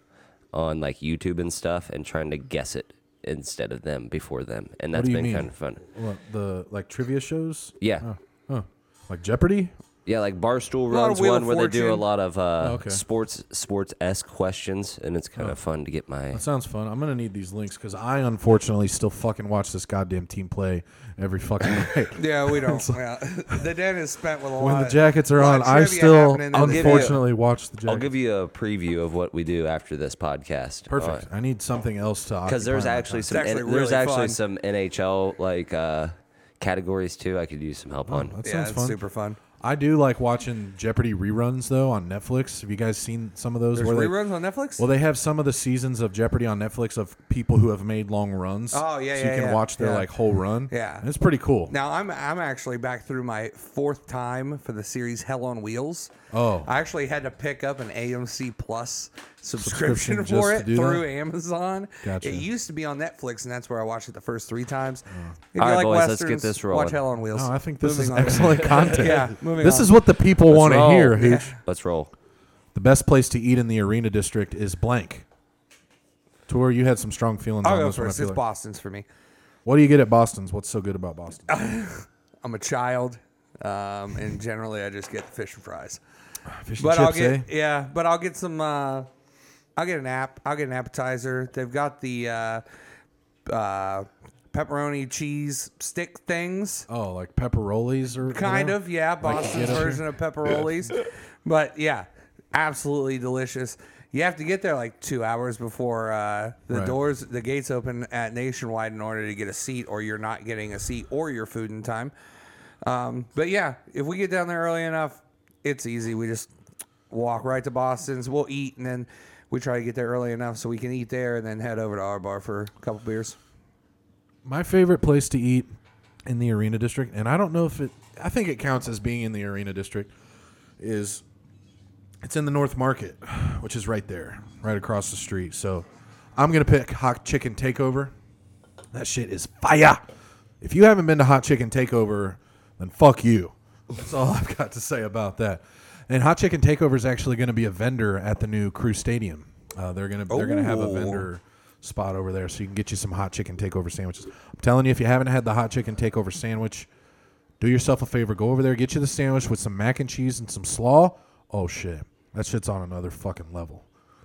on like YouTube and stuff and trying to guess it instead of them before them, and that's been mean? kind of fun. What the like trivia shows? Yeah. Oh, huh. Like Jeopardy. Yeah, like Barstool lot runs Wheel one of where they do a Fortune. lot of uh, Oh, okay. sports sports esque questions, and it's kind of fun to get my. That sounds fun. I'm gonna need these links because I unfortunately still fucking watch this goddamn team play every fucking night. Yeah, we don't. yeah. The den is spent with a when the of- Jackets are lot on, of I trivia still happening in the- give you- unfortunately watch the Jackets. I'll give you a preview of what we do after this podcast. Perfect. I need something else to Because there's occupy my actually time. some actually N- there's really actually fun. some NHL like uh, categories too. I could use some help on. That Yeah, sounds it's fun. super fun. I do like watching Jeopardy reruns though on Netflix. Have you guys seen some of those? There's where they- reruns on Netflix. Well, they have some of the seasons of Jeopardy on Netflix of people who have made long runs. Oh, yeah, so yeah, you can yeah, watch their yeah. like whole run. Yeah. and it's pretty cool. now I'm I'm actually back through my fourth time for the series Hell on Wheels. Oh. I actually had to pick up an AMC Plus subscription, Subscription for it through that? Amazon. Gotcha. It used to be on Netflix, and that's where I watched it the first three times. Oh. If All you right, like boys, let's get this rolling. Watch Hell on Wheels. No, I think this Moving is on. excellent content. Yeah, moving this on. is what the people want to roll. hear. Yeah. Hooch. Let's roll. The best place to eat in the arena district is blank. Tour, you had some strong feelings I'll on go this one. I first. feel It's like. Boston's for me. What do you get at Boston's? What's so good about Boston? I'm a child, um, and generally I just get the fish and fries. Fish and But chips, I'll get eh? yeah, but I'll get some. Uh, I'll get an app. I'll get an appetizer. They've got the uh, uh, pepperoni cheese stick things. Oh, like pepperolis or Kind whatever? of, yeah. Boston's here? version of pepperolis. but yeah, absolutely delicious. You have to get there like two hours before uh, the Right. doors, the gates open at Nationwide in order to get a seat, or you're not getting a seat or your food in time. Um, but yeah, if we get down there early enough, it's easy. We just walk right to Boston's. We'll eat, and then we try to get there early enough so we can eat there, and then head over to our bar for a couple beers. My favorite place to eat in the arena district, and I don't know if it, I think it counts as being in the arena district, is it's in the North Market, which is right there, right across the street. So I'm going to pick Hot Chicken Takeover. That shit is fire. If you haven't been to Hot Chicken Takeover, then fuck you. That's all I've got to say about that. And Hot Chicken Takeover is actually going to be a vendor at the new Crew Stadium. Uh, they're gonna they're gonna have a Oh. vendor spot over there, so you can get you some Hot Chicken Takeover sandwiches. I'm telling you, if you haven't had the Hot Chicken Takeover sandwich, do yourself a favor, go over there, get you the sandwich with some mac and cheese and some slaw. Oh shit, that shit's on another fucking level.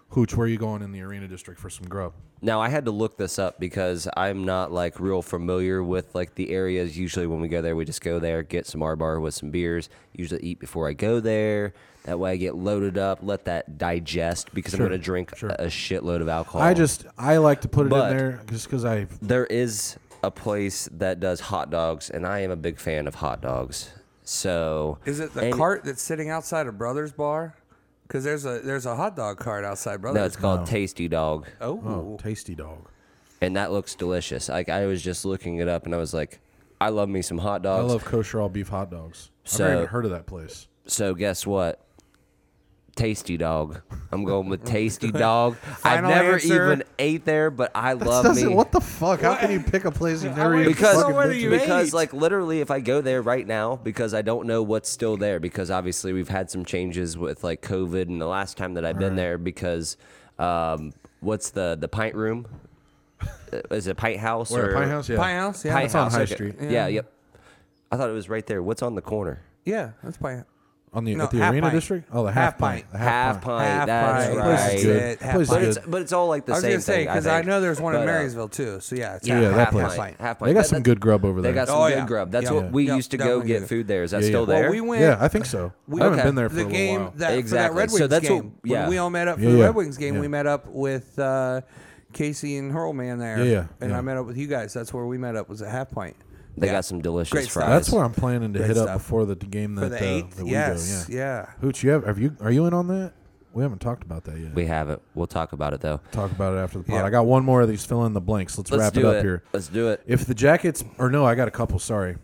Hooch, where are you going in the arena district for some grub? Now I had to look this up because I'm not like real familiar with like the areas. Usually when we go there, we just go there, get some R bar with some beers. Usually eat before I go there. That way I get loaded up, let that digest because Sure, I'm going to drink sure. a shitload of alcohol. I just I like to put it But- in there just because I there is a place that does hot dogs, and I am a big fan of hot dogs. So Is it the any- cart that's sitting outside of Brothers Bar? Because there's a there's a hot dog cart outside Brothers. No, it's called oh. Tasty Dog, oh, oh tasty dog. and that looks delicious. Like I was just looking it up, and I was like, I love me some hot dogs. I dogs. love kosher all beef hot dogs. I've So- never even heard of that place. So guess what? Tasty dog. I'm going with Tasty Dog. I've Final never answer. even ate there, but I love me. what the fuck? How can you pick a place you've never went even because fucking somewhere been that to? you because ate. like literally if I go there right now because I don't know what's still there because obviously we've had some changes with like COVID and the last time that I've been there because um, what's the the pint room Uh, is it pint house Where, or Pine House? Yeah. Pie House, yeah, Pint That's on house High okay. Street. Yeah. yep I thought it was right there what's on the corner yeah, that's Pie. On the No, at the half arena pint. district. Oh, the half, Half pint. pint. The half pint. Half that's pint. right. Place is good. It, half Place is But pint. it's but it's all like the same thing. I was same gonna say thing. because I, think. know there's one in But, uh, Marysville too. So yeah, it's Yeah, half, that half place. pint. Half pint. They got That- some good grub over there. They got some Oh, good yeah. grub. That's Yeah. what we Yeah, used to go definitely get good. food there. Is that Yeah, still yeah. there? Well, we went. yeah, I think so. We I haven't been there for the a little game while. that for that Exactly. Red Wings that's what- game. yeah. When we all met up for Yeah, the yeah. Red Wings game, Yeah. we met up with uh, Casey and Hurlman there. Yeah, yeah, And yeah. I met up with you guys. That's where we met up. Was at Half Pint. They Yeah. got some delicious Great fries. That's where I'm planning to Great hit up before the game that, for the uh, eighth. that we yes. go. Yeah. Yeah. Hooch, you have, have you are you in on that? We haven't talked about that yet. we haven't. We'll talk about it though. Talk about it after the pod. Yeah. I got one more of these fill in the blanks. Let's, Let's wrap it up it. here. Let's do it. If the Jackets, or no, I got a couple. Sorry.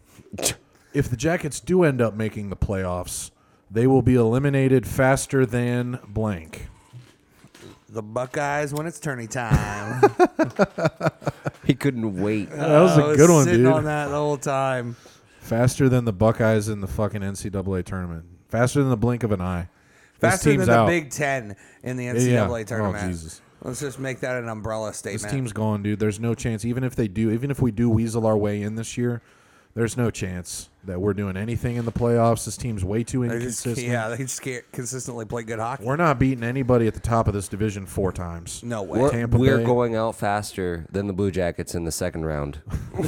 if the Jackets do end up making the playoffs, they will be eliminated faster than blank. The Buckeyes when it's tourney time. He couldn't wait. That was I a good one, sitting dude. on that the whole time. Faster than the Buckeyes in the fucking NCAA tournament. Faster than the blink of an eye. This Faster team's than out. the Big Ten in the NCAA yeah. Oh, tournament. Jesus. Let's just make that an umbrella statement. This statement. team's gone, dude. There's no chance. Even if they do, even if we do weasel our way in this year, there's no chance that we're doing anything in the playoffs. This team's way too They just, inconsistent. yeah, they just can't consistently play good hockey. We're not beating anybody at the top of this division four times. No way. We're, Tampa we're Bay. going out faster than the Blue Jackets in the second round.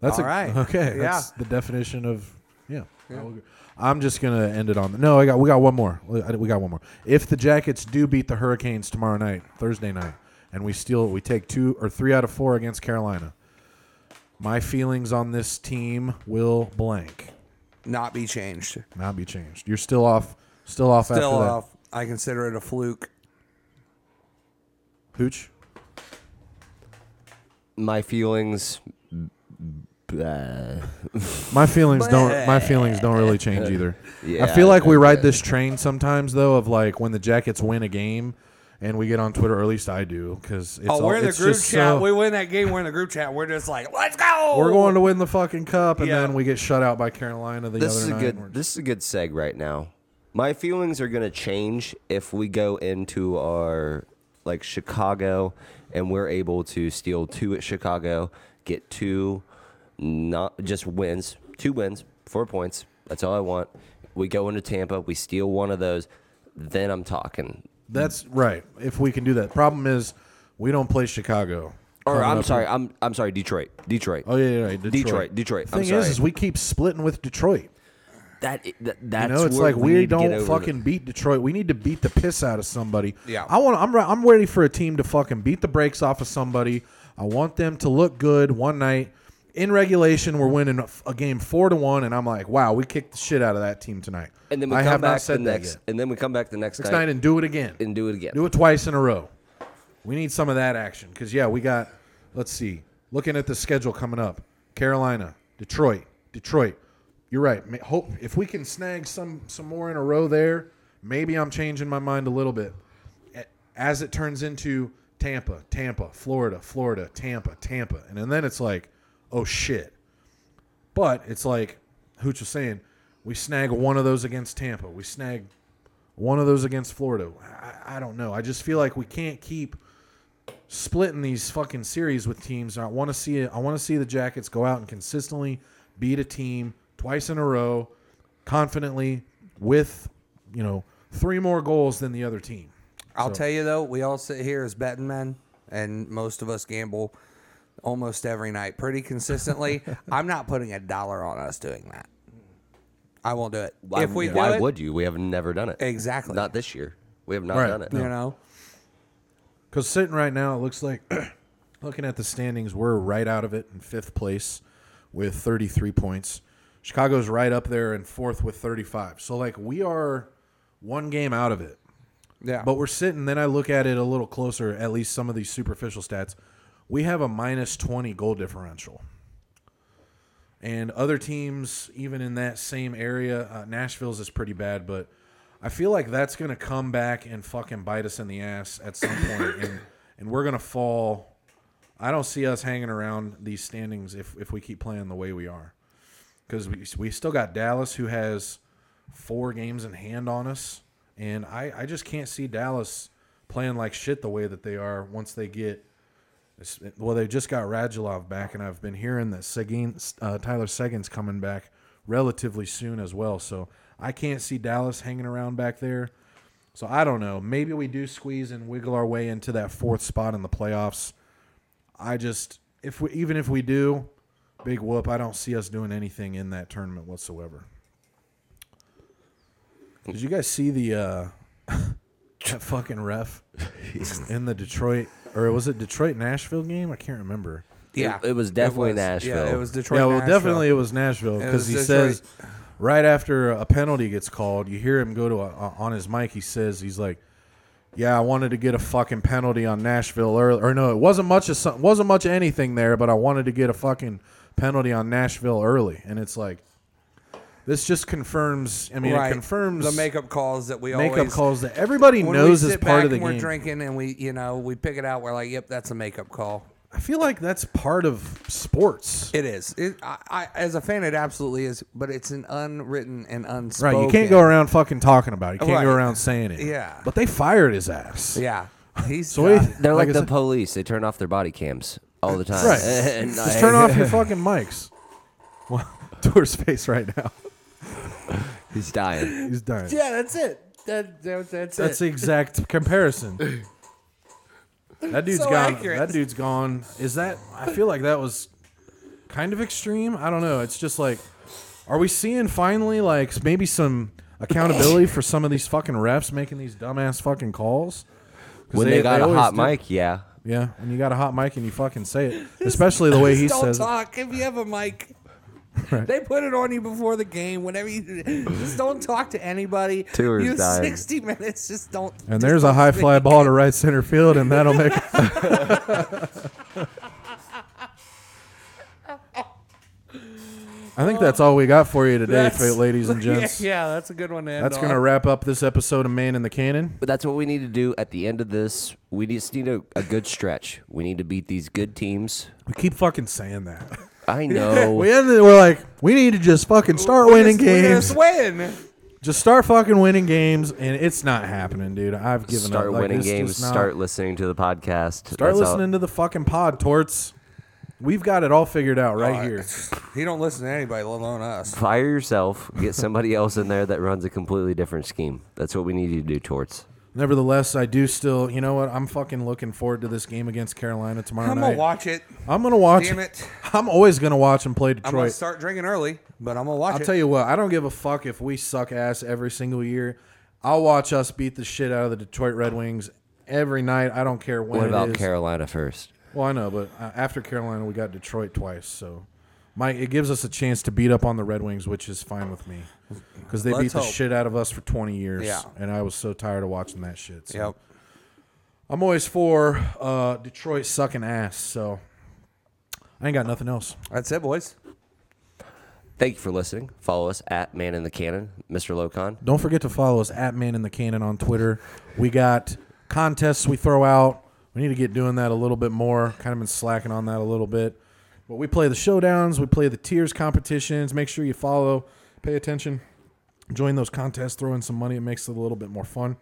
That's All a, right. Okay, Yeah. that's the definition of yeah. I will agree. I'm just gonna end it on. No, I got we got one more. We we got one more. If the Jackets do beat the Hurricanes tomorrow night, Thursday night, and we steal, we take two or three out of four against Carolina. My feelings on this team will blank, Not be changed. not be changed. You're still off, still off Still after that. off. I consider it a fluke. Hooch. My feelings. Uh, My feelings don't. My feelings don't really change either. Yeah, I feel like we ride this train sometimes, though, of like when the Jackets win a game, and we get on Twitter, or at least I do, because it's oh, all, we're in the it's group just chat. so- we win that game. We're in the group chat. We're just like, let's go. we're going to win the fucking cup, and Yeah. then we get shut out by Carolina the this other is a night. good. and This is a good seg right now. My feelings are gonna change if we go into our like Chicago, and we're able to steal two at Chicago, get two, not just wins, two wins, four points. That's all I want. We go into Tampa, we steal one of those, then I'm talking. That's right. If we can do that. Problem is, we don't play Chicago. Or coming I'm up sorry, I'm I'm sorry, Detroit, Detroit. Oh yeah, yeah, right. Detroit. Detroit, Detroit. I'm Thing sorry. is, is we keep splitting with Detroit. that, that You that's know, it's like we, get don't fucking beat Detroit. We need to beat the piss out of somebody. Yeah. I want. I'm. I'm ready for a team to fucking beat the brakes off of somebody. I want them to look good one night. In regulation, we're winning a, a game four to one, and I'm like, wow, we kicked the shit out of that team tonight. And then we I come have back not said the that next, yet. and then we come back the next, Next night, night and do it again. and do it again. Do it twice in a row. We need some of that action because yeah, we got. Let's see. Looking at the schedule coming up: Carolina, Detroit, Detroit. You're right. Ma- Hope if we can snag some some more in a row there, maybe I'm changing my mind a little bit. A- As it turns into Tampa, Tampa, Florida, Florida, Tampa, Tampa, and, and then it's like, oh shit. But it's like Hooch was saying, we snag one of those against Tampa. We snag one of those against Florida. I, I don't know. I just feel like we can't keep splitting these fucking series with teams. I want to see it. I want to see the Jackets go out and consistently beat a team twice in a row, confidently with you know three more goals than the other team. I'll So- tell you though, we all sit here as betting men, and most of us gamble almost every night pretty consistently. I'm not putting a dollar on us doing that. I won't do it. Why, if we do why it, would you? We have never done it. Exactly. Not this year. We have not Right. done it. you know, Because sitting right now, it looks like looking at the standings, we're right out of it in fifth place with 33 points. Chicago's right up there in fourth with 35. So like we are one game out of it. yeah. But we're sitting. Then I look at it a little closer. At least some of these superficial stats, we have a minus twenty goal differential, and other teams, even in that same area, uh, Nashville's is pretty bad. But I feel like that's gonna come back and fucking bite us in the ass at some point, and and we're gonna fall. I don't see us hanging around these standings if if we keep playing the way we are, because we we still got Dallas who has four games in hand on us, and I, I just can't see Dallas playing like shit the way that they are once they get. Well, they just got Radulov back, and I've been hearing that Seguin, uh, Tyler Seguin's coming back relatively soon as well. So I can't see Dallas hanging around back there. So I don't know. Maybe we do squeeze and wiggle our way into that fourth spot in the playoffs. I just if we even if we do, big whoop. I don't see us doing anything in that tournament whatsoever. Did you guys see the uh that fucking ref in the Detroit or was it Detroit Nashville game? I can't remember. Yeah, it was definitely was. Nashville. Yeah, it was Detroit. yeah, well, Nashville. definitely it was Nashville because he Detroit. says right after a penalty gets called, you hear him go to a, a- on his mic. He says he's like, "Yeah, I wanted to get a fucking penalty on Nashville early, or no, it wasn't much of some, wasn't much of anything there, but I wanted to get a fucking penalty on Nashville early." And it's like, this just confirms. I mean, right. it confirms the makeup calls that we makeup always makeup calls that everybody knows we is part back of the and we're game. drinking and we you know we pick it out. We're like, yep, that's a makeup call. I feel like that's part of sports. It is. It, I, I, as a fan, it absolutely is. But it's an unwritten and unspoken. Right, you can't go around fucking talking about it. You can't go around saying it. Yeah. but they fired his ass. Yeah, he's So what do got- you- They're like, I the said- police. They turn off their body cams all the time. Right. And Just I- turn off your fucking mics. Well, Tour's face right now. He's dying. He's dying. yeah, that's it. That, that that's, That's it. the exact comparison. That dude's So gone. accurate. That dude's gone. Is that? I feel like that was kind of extreme. I don't know. It's just like, are we seeing finally like maybe some accountability for some of these fucking refs making these dumbass fucking calls? 'Cause When they, got a always hot do- mic, yeah. Yeah, when you got a hot mic and you fucking say it, especially the way he don't says it. talk if you have a mic. Right. They put it on you before the game. Whenever you just don't talk to anybody. Tour's you dying. sixty minutes. Just don't. And just there's a don't high fly ball to right center field, and that'll make. I think that's all we got for you today, That's- ladies and yeah, gents. Yeah, that's a good one. To end That's on. going to wrap up this episode of Man in the Cannon. But that's what we need to do at the end of this. We just need a, a good stretch. We need to beat these good teams. We keep fucking saying that. I know. We ended, we're like, we need to just fucking start We winning just- we games. just win. Just start fucking winning games, and it's not happening, dude. I've given start up. Like, winning it's just games. not- Start listening to the podcast. Start That's all- listening to the fucking pod, Torts. We've got it all figured out right here. He don't listen to anybody, let alone us. Fire yourself. Get somebody else in there that runs a completely different scheme. That's what we need you to do, Torts. Nevertheless, I do still. You know what? I'm fucking looking forward to this game against Carolina tomorrow I'm night. gonna watch it. I'm gonna watch. Damn it. I'm always gonna watch and play Detroit. I'm gonna start drinking early, but I'm gonna watch I'll it. tell you what. I don't give a fuck if we suck ass every single year. I'll watch us beat the shit out of the Detroit Red Wings every night. I don't care when What about is. Carolina first? Well, I know, but uh, after Carolina, we got Detroit twice, so Mike, it gives us a chance to beat up on the Red Wings, which is fine with me because they Let's beat the hope. shit out of us for 20 years. Yeah. and I was so tired of watching that shit. So. Yep. I'm always for uh, Detroit sucking ass, so I ain't got nothing else. That's it, boys. Thank you for listening. Follow us at Man in the Cannon, Mr. Locon. Don't forget to follow us at Man in the Cannon on Twitter. We got contests we throw out. We need to get doing that a little bit more. Kind of been slacking on that a little bit. But we play the showdowns, we play the tiers competitions. Make sure you follow, pay attention, join those contests, throw in some money. It makes it a little bit more fun.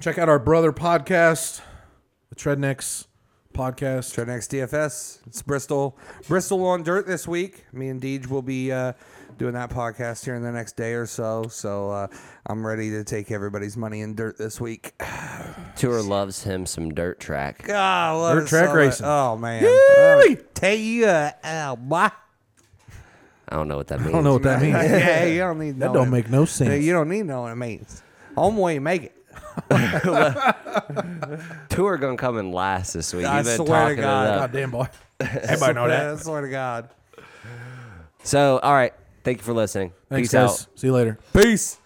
Check out our brother podcast, the Treadnecks podcast. Next DFS. It's Bristol. Bristol on dirt this week. Me and Deej will be uh, doing that podcast here in the next day or so. So uh, I'm ready to take everybody's money in dirt this week. Tour loves him some dirt track. God, I love Dirt it track so racing. Oh man. Yee-wee. I'll tell you, uh, oh, boy. I don't know what that means. I don't know what that means. yeah, you don't need. to That know don't it. make no sense. You don't need to know what it means. Only way you make it. Tour gonna come in last this week. I You've been swear to talking it God. up. God damn boy. Everybody know that. I that. swear to God. So, all right. Thank you for listening. Thanks, Peace out. See you later. Peace.